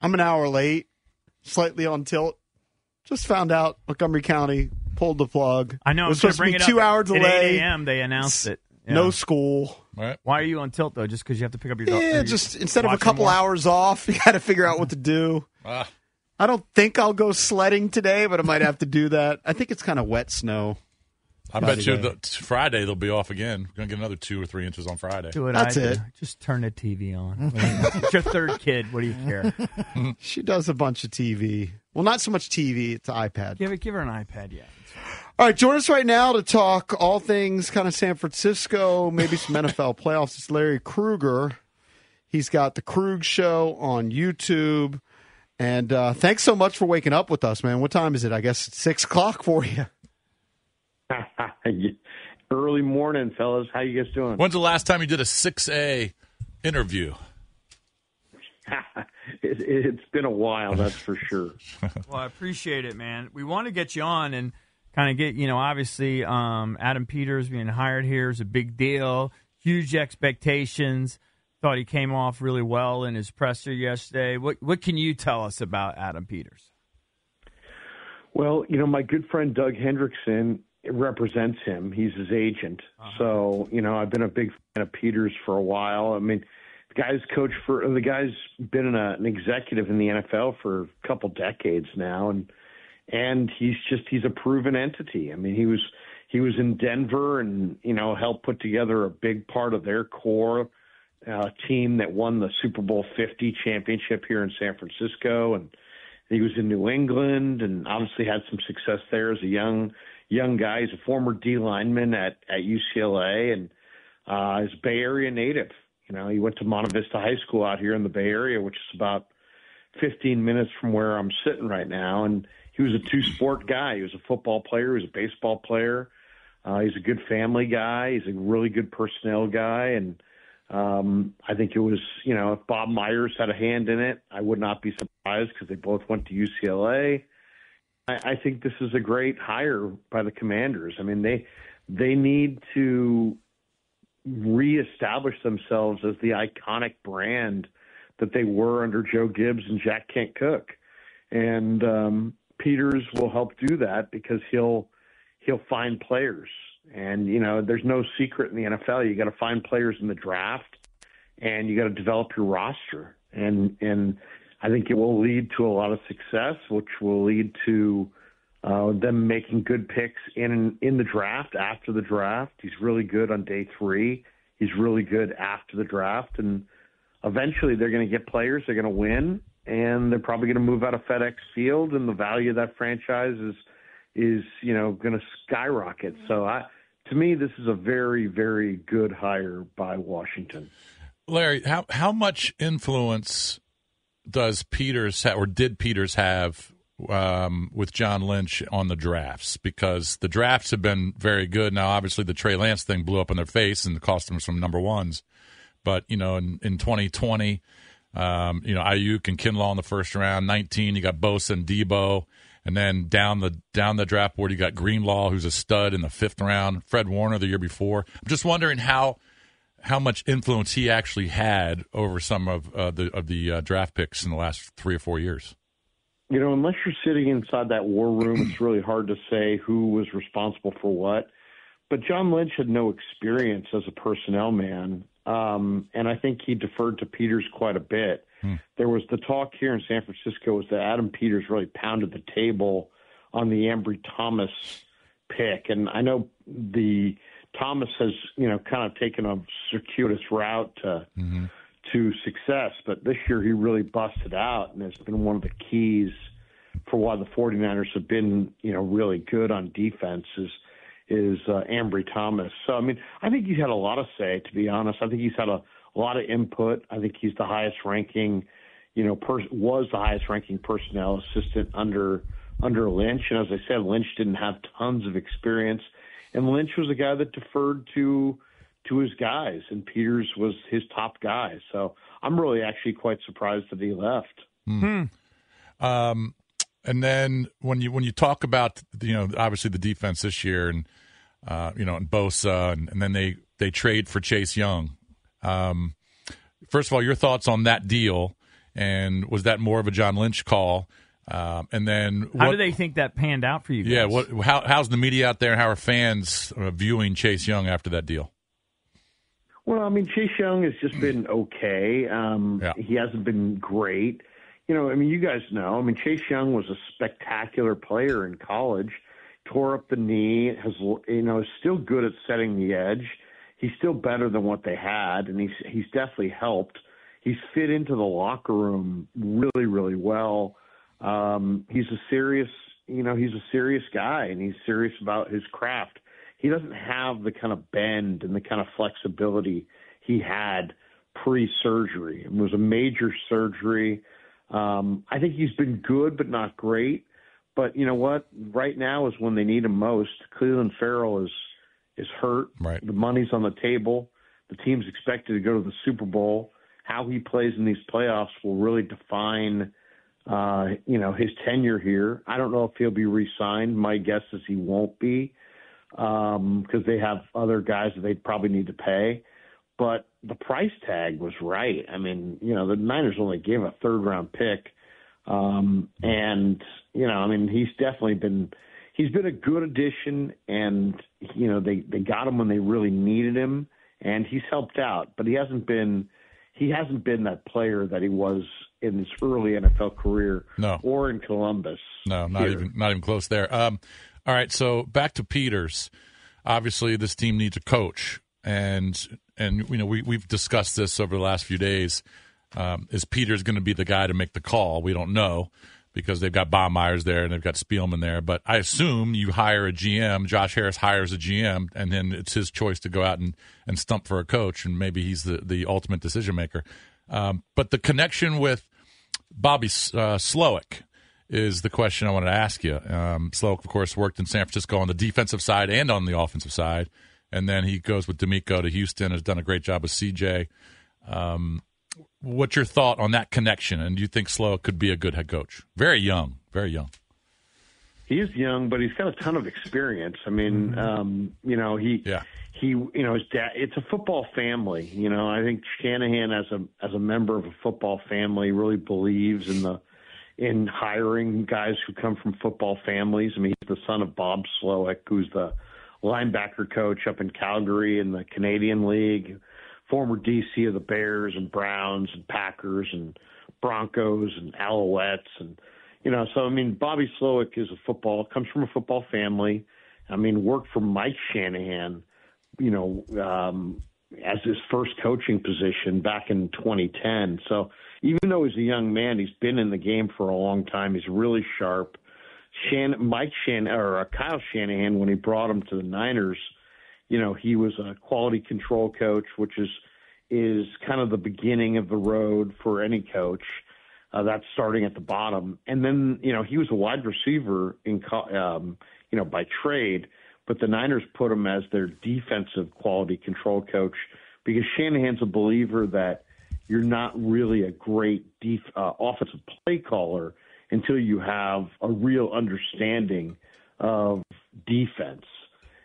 I'm an hour late, slightly on tilt. Just found out Montgomery County pulled the plug. I know. It I'm was gonna supposed bring to be it two up hour at 8 a.m. They announced it. Yeah. No school. Right. Why are you on tilt though? Just because you have to pick up your dog? Yeah, are you just instead of a couple more? hours off, you got to figure out what to do. Ah, I don't think I'll go sledding today, but I might have to do that. I think it's kind of wet snow. I bet you the, Friday they'll be off again. We're going to get another two or three inches on Friday. Do what That's I do. it. Just turn the TV on. it's your third kid. What do you care? She does a bunch of TV. Well, not so much TV. It's iPad. give it. Give her an iPad. Yeah. All right, join us right now to talk all things kind of San Francisco, maybe some NFL playoffs. It's Larry Krueger. He's got the Krug Show on YouTube. And uh, thanks so much for waking up with us, man. What time is it? I guess it's six o'clock for you. Early morning, fellas. How you guys doing? When's the last time you did a 6A interview? it, it's been a while, that's for sure. Well, I appreciate it, man. We want to get you on and kind of get, you know, obviously um, Adam Peters being hired here is a big deal. Huge expectations. Thought he came off really well in his presser yesterday. What what can you tell us about Adam Peters? Well, you know, my good friend Doug Hendrickson represents him. He's his agent. So, you know, I've been a big fan of Peters for a while. I mean, the guy's coached for the guy's been an, uh, an executive in the NFL for a couple decades now, and and he's just he's a proven entity. I mean, he was he was in Denver and you know helped put together a big part of their core uh, team that won the Super Bowl 50 championship here in San Francisco, and he was in New England and obviously had some success there as a young young guy. He's a former D lineman at at UCLA and uh, is a Bay Area native. You know, he went to Monte Vista High School out here in the Bay Area, which is about 15 minutes from where I'm sitting right now. And he was a two sport guy. He was a football player. He was a baseball player. Uh, he's a good family guy. He's a really good personnel guy. And um, I think it was, you know, if Bob Myers had a hand in it, I would not be surprised because they both went to UCLA. I, I think this is a great hire by the Commanders. I mean, they they need to reestablish themselves as the iconic brand that they were under Joe Gibbs and Jack Kent Cooke. And um, Peters will help do that because he'll he'll find players. And you know, there's no secret in the NFL. You got to find players in the draft, and you got to develop your roster. And and I think it will lead to a lot of success, which will lead to uh, them making good picks in in the draft after the draft. He's really good on day three. He's really good after the draft, and eventually they're going to get players. They're going to win, and they're probably going to move out of FedEx Field, and the value of that franchise is is you know going to skyrocket. So I, to me, this is a very very good hire by Washington. Larry, how how much influence does Peters ha- or did Peters have um, with John Lynch on the drafts? Because the drafts have been very good. Now, obviously, the Trey Lance thing blew up in their face and cost them some number ones. But you know, in, in 2020, um, you know, Aiyuk and Kinlaw in the first round. 19, you got Bosa and Debo. And then down the down the draft board, you got Greenlaw, who's a stud in the fifth round. Fred Warner the year before. I'm just wondering how how much influence he actually had over some of uh, the of the uh, draft picks in the last three or four years. You know, unless you're sitting inside that war room, it's really hard to say who was responsible for what. But John Lynch had no experience as a personnel man, um, and I think he deferred to Peters quite a bit. There was the talk here in San Francisco was that Adam Peters really pounded the table on the Ambry Thomas pick, and I know the Thomas has you know kind of taken a circuitous route to to success, but this year he really busted out and has been one of the keys for why the 49ers have been, you know, really good on defense is is uh, Ambry Thomas. So I mean, I think he's had a lot of say to be honest. I think he's had a, a lot of input. I think he's the highest ranking, you know, per, was the highest ranking personnel assistant under under Lynch. And as I said, Lynch didn't have tons of experience, and Lynch was a guy that deferred to to his guys, and Peters was his top guy. So I'm really actually quite surprised that he left. Um, and then when you when you talk about you know obviously the defense this year and uh, you know and Bosa and, and then they they trade for Chase Young. Um, first of all, your thoughts on that deal, And was that more of a John Lynch call? Um, and then How what- do they think that panned out for you guys? Yeah, what? How, how's the media out there? How are fans uh, viewing Chase Young after that deal? Well, I mean, Chase Young has just been okay. Um, Yeah. He hasn't been great. You know, I mean, you guys know. I mean, Chase Young was a spectacular player in college. Tore up the knee. Has you know is still good at setting the edge. He's still better than what they had, and he's he's definitely helped. He's fit into the locker room really, really well. Um, he's a serious, you know, he's a serious guy, and he's serious about his craft he doesn't have the kind of bend and the kind of flexibility he had pre-surgery. It was a major surgery. Um, I think he's been good, but not great. But you know what? Right now is when they need him most. Clelin Ferrell is is hurt. Right. The money's on the table. The team's expected to go to the Super Bowl. How he plays in these playoffs will really define, uh, you know, his tenure here. I don't know if he'll be re-signed. My guess is he won't be because they have other guys that they probably need to pay. But the price tag was right. I mean, you know, the Niners only gave a third round pick, um, and you know, I mean, he's definitely been he's been a good addition, and you know, they they got him when they really needed him, and he's helped out. But he hasn't been he hasn't been that player that he was in his early NFL career, No. or in Columbus. No, not here. even not even close there. Um, all right, so back to Peters. Obviously, this team needs a coach, and and you know we we've discussed this over the last few days. Um, is Peters going to be the guy to make the call? We don't know because they've got Bob Myers there and they've got Spielman there. But I assume you hire a GM. Josh Harris hires a GM, and then it's his choice to go out and, and stump for a coach, and maybe he's the the ultimate decision maker. Um, but the connection with Bobby uh, Slowik is the question I wanted to ask you. Um, Slowik, of course, worked in San Francisco on the defensive side and on the offensive side, and then he goes with DeMeco to Houston. Has done a great job with CJ. Um, what's your thought on that connection? And do you think Slowik could be a good head coach? Very young, very young. He is young, but he's got a ton of experience. I mean, um, you know, he Yeah. He you know his dad. It's a football family. You know, I think Shanahan as a as a member of a football family really believes in the in hiring guys who come from football families. I mean, he's the son of Bob Slowik, who's the linebacker coach up in Calgary in the Canadian League, former DC of the Bears and Browns and Packers and Broncos and Alouettes and you know, so I mean, Bobby Slowik is a football comes from a football family. I mean, worked for Mike Shanahan, you know, um, as his first coaching position back in 2010. So even though he's a young man, he's been in the game for a long time. He's really sharp. Shan, Mike Shan or uh, Kyle Shanahan, when he brought him to the Niners, you know, he was a quality control coach, which is is kind of the beginning of the road for any coach. Uh, that's starting at the bottom, and then you know he was a wide receiver in um, you know by trade, but the Niners put him as their defensive quality control coach because Shanahan's a believer that you're not really a great def- uh, offensive play caller until you have a real understanding of defense.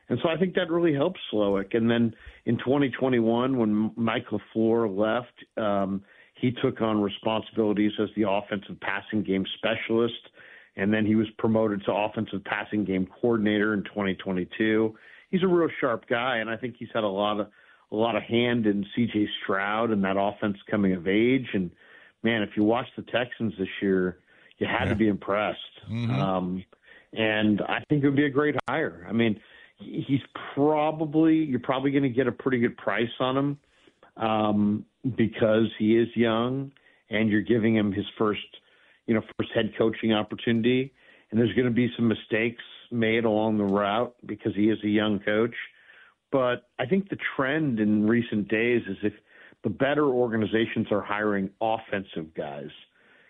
And so I think that really helps Slowik. And then in 2021, when Mike LaFleur left, um, he took on responsibilities as the offensive passing game specialist. And then he was promoted to offensive passing game coordinator in 2022. He's a real sharp guy, and I think he's had a lot of a lot of hand in C.J. Stroud and that offense coming of age. And man, if you watch the Texans this year, you had to be impressed. Um, and I think it would be a great hire. I mean, he's probably you're probably going to get a pretty good price on him um, because he is young, and you're giving him his first, you know, first head coaching opportunity. And there's going to be some mistakes made along the route because he is a young coach. But I think the trend in recent days is if the better organizations are hiring offensive guys,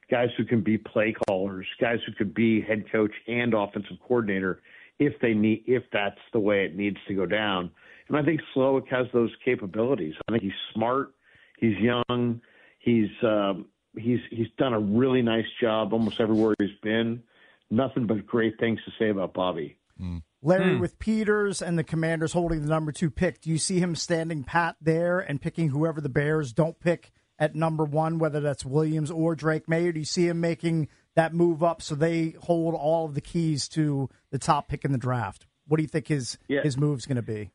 guys who can be play callers, guys who could be head coach and offensive coordinator if they need if that's the way it needs to go down. And I think Slowik has those capabilities. I think he's smart, he's young, he's um, he's he's done a really nice job almost everywhere he's been. Nothing but great things to say about Bobby. Hmm. Larry, hmm. with Peters and the Commanders holding the number two pick, do you see him standing pat there and picking whoever the Bears don't pick at number one, whether that's Williams or Drake Maye? Or do you see him making that move up so they hold all of the keys to the top pick in the draft? What do you think his Yeah. his move's going to be?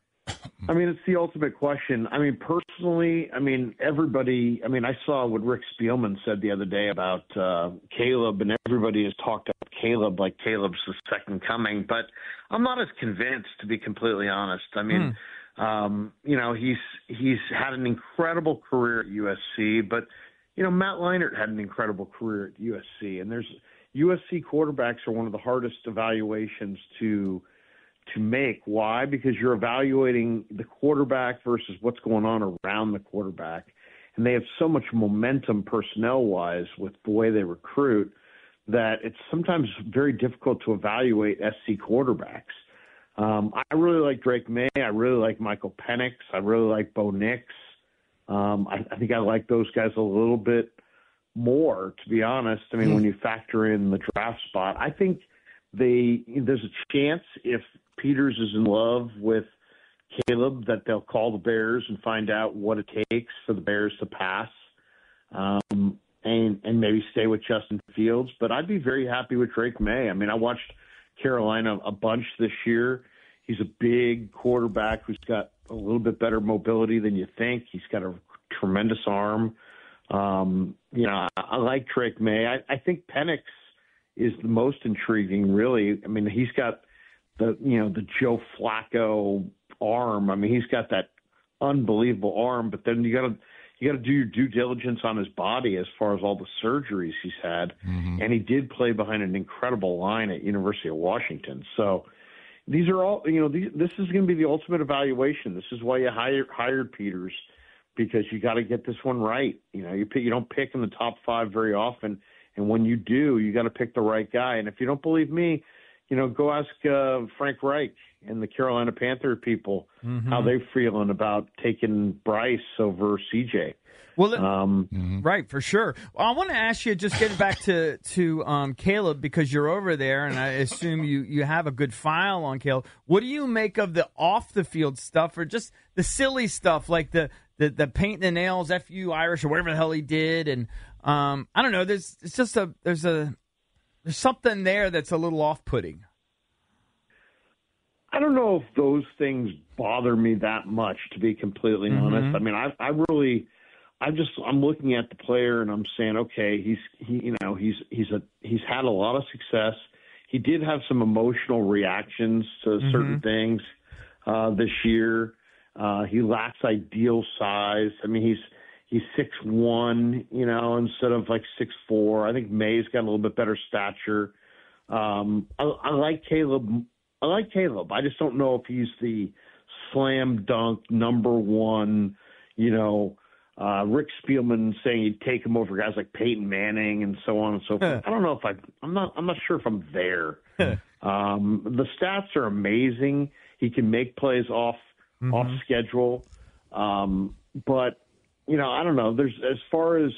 I mean, it's the ultimate question. I mean, personally, I mean, everybody. I mean, I saw what Rick Spielman said the other day about uh, Caleb, and everybody has talked about Caleb like Caleb's the second coming. But I'm not as convinced, to be completely honest. I mean, um, you know, he's he's had an incredible career at USC, but you know, Matt Leinart had an incredible career at USC, and there's USC quarterbacks are one of the hardest evaluations to to make. Why? Because you're evaluating the quarterback versus what's going on around the quarterback. And they have so much momentum personnel wise with the way they recruit that it's sometimes very difficult to evaluate SC quarterbacks. Um, I really like Drake Maye. I really like Michael Penix. I really like Bo Nix. Um, I, I think I like those guys a little bit more, to be honest. I mean, when you factor in the draft spot, I think they there's a chance if Peters is in love with Caleb that they'll call the Bears and find out what it takes for the Bears to pass, um, and and maybe stay with Justin Fields. But I'd be very happy with Drake Maye. I mean, I watched Carolina a bunch this year. He's a big quarterback who's got a little bit better mobility than you think. He's got a tremendous arm. Um, you know, I, I like Drake Maye. I, I think Penix is the most intriguing, really. I mean, he's got the you know the Joe Flacco arm. I mean, he's got that unbelievable arm, but then you got to you got to do your due diligence on his body as far as all the surgeries he's had, mm-hmm. and he did play behind an incredible line at University of Washington. So these are all you know. These, this is going to be the ultimate evaluation. This is why you hired hired Peters because you got to get this one right. You know, you pick, you don't pick in the top five very often, and when you do, you got to pick the right guy. And if you don't believe me, you know, go ask uh, Frank Reich and the Carolina Panther people how they're feeling about taking Bryce over CJ. Well, Um, Right, for sure. Well, I want to ask you, just getting back to to um, Caleb because you're over there, and I assume you you have a good file on Caleb. What do you make of the off the field stuff, or just the silly stuff like the the, the paint the nails, fu Irish, or whatever the hell he did? And um, I don't know. There's it's just a there's a there's something there that's a little off putting. I don't know if those things bother me that much, to be completely honest. I mean, I, I really, I just, I'm looking at the player and I'm saying, okay, he's, he, you know, he's, he's a, he's had a lot of success. He did have some emotional reactions to certain things uh, this year. Uh, he lacks ideal size. I mean, he's, he's six one, you know, instead of like six four. I think Maye's got a little bit better stature. Um, I, I like Caleb. I like Caleb. I just don't know if he's the slam dunk number one. You know, uh, Rick Spielman saying he'd take him over guys like Peyton Manning and so on and so forth. I don't know if I. I'm not. I'm not sure if I'm there. um, the stats are amazing. He can make plays off off schedule, um, but you know, I don't know. There's as far as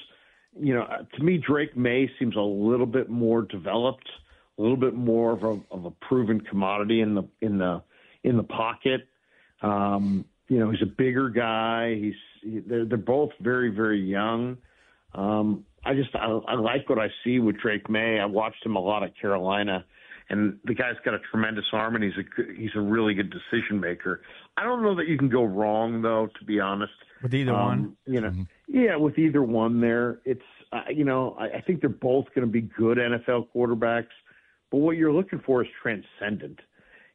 you know, to me, Drake Maye seems a little bit more developed, a little bit more of a, of a proven commodity in the in the in the pocket. Um, you know, he's a bigger guy. He's he, they're they're both very very young. Um, I just I, I like what I see with Drake Maye. I watched him a lot at Carolina, and the guy's got a tremendous arm, and he's a he's a really good decision maker. I don't know that you can go wrong though, to be honest. With either Um, one. You know, yeah, with either one there, it's uh, you know, I, I think they're both going to be good NFL quarterbacks. But what you're looking for is transcendent.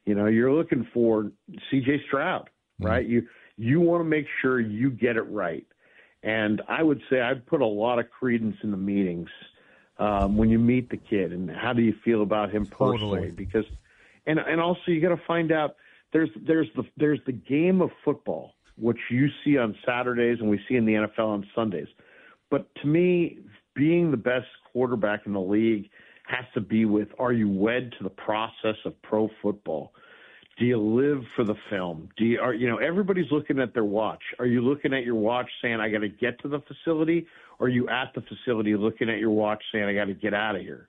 You know, you're looking for C.J. Stroud, right? You you want to make sure you get it right. And I would say I'd put a lot of credence in the meetings um, when you meet the kid and how do you feel about him personally? Totally. Because, and and also you got to find out there's there's the there's the game of football which you see on Saturdays and we see in the NFL on Sundays. But to me, being the best quarterback in the league has to be with are you wed to the process of pro football? Do you live for the film? Do you are you know everybody's looking at their watch? Are you looking at your watch saying I got to get to the facility, or are you at the facility looking at your watch saying I got to get out of here?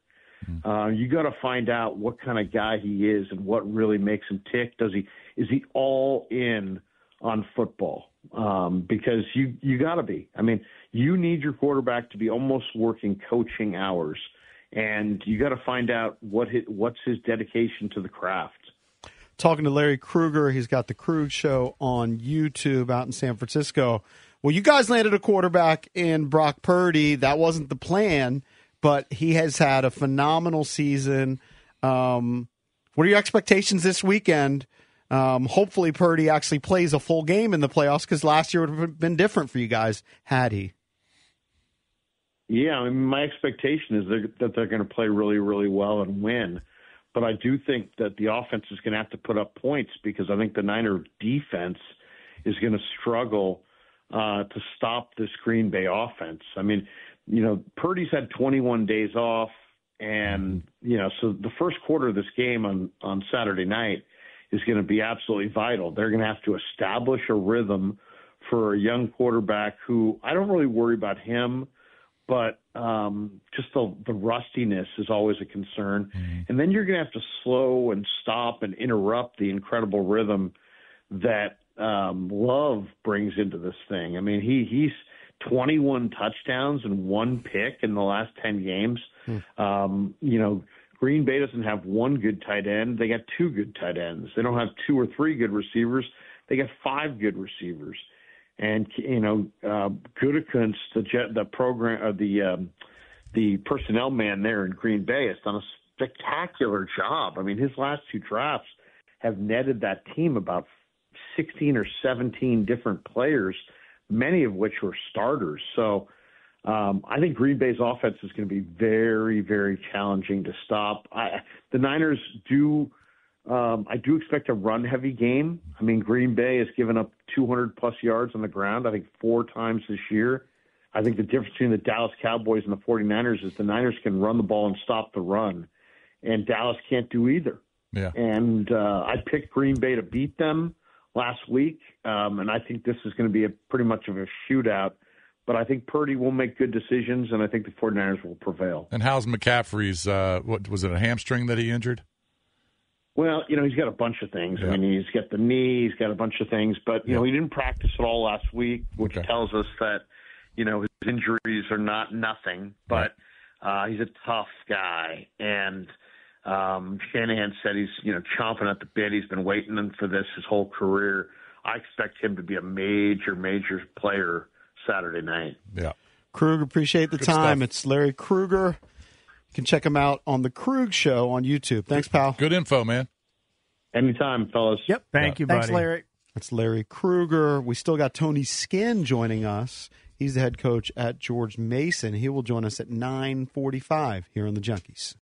Uh, you got to find out what kind of guy he is and what really makes him tick. Does he is he all in on football um, because you you got to be. I mean, you need your quarterback to be almost working coaching hours, and you got to find out what his, what's his dedication to the craft. Talking to Larry Krueger. he's got the Krug Show on YouTube out in San Francisco. Well, you guys landed a quarterback in Brock Purdy. That wasn't the plan, but he has had a phenomenal season. Um, what are your expectations this weekend? Um, hopefully, Purdy actually plays a full game in the playoffs because last year would have been different for you guys had he. Yeah, I mean, my expectation is that they're going to play really, really well and win. But I do think that the offense is going to have to put up points because I think the Niner defense is going to struggle uh, to stop this Green Bay offense. I mean, you know, Purdy's had 21 days off, and you know, so the first quarter of this game on on Saturday night is going to be absolutely vital. They're going to have to establish a rhythm for a young quarterback who I don't really worry about him, but um, just the, the rustiness is always a concern. Mm-hmm. And then you're going to have to slow and stop and interrupt the incredible rhythm that um, Love brings into this thing. I mean, he he's 21 touchdowns and one pick in the last 10 games. Hmm. Um, you know, Green Bay doesn't have one good tight end. They got two good tight ends. They don't have two or three good receivers. They got five good receivers. And you know, uh, Gutekunst, the jet, the program, uh, the um, the personnel man there in Green Bay, has done a spectacular job. I mean, his last two drafts have netted that team about 16 or 17 different players, many of which were starters. So um, I think Green Bay's offense is going to be very, very challenging to stop. I, the Niners do. Um, I do expect a run-heavy game. I mean, Green Bay has given up 200 plus yards on the ground. I think four times this year. I think the difference between the Dallas Cowboys and the 49ers is the Niners can run the ball and stop the run, and Dallas can't do either. Yeah. And uh, I picked Green Bay to beat them last week, um, and I think this is going to be a pretty much of a shootout. But I think Purdy will make good decisions, and I think the 49ers will prevail. And how's McCaffrey's? Uh, what was it? A hamstring that he injured? Well, you know, he's got a bunch of things. Yeah. I mean, he's got the knee, he's got a bunch of things, but you yeah. know, he didn't practice at all last week, which okay. tells us that you know his injuries are not nothing. But right. uh, he's a tough guy, and um, Shanahan said he's you know chomping at the bit. He's been waiting for this his whole career. I expect him to be a major, major player Saturday night. Yeah. Krueger, appreciate the Good time. Stuff. It's Larry Krueger. You can check him out on the Krug Show on YouTube. Thanks, pal. Good info, man. Anytime, fellas. Yep. Thank yeah. you, buddy. Thanks, Larry. That's Larry Krueger. We still got Tony Skinn joining us. He's the head coach at George Mason. He will join us at 9:45 here on the Junkies.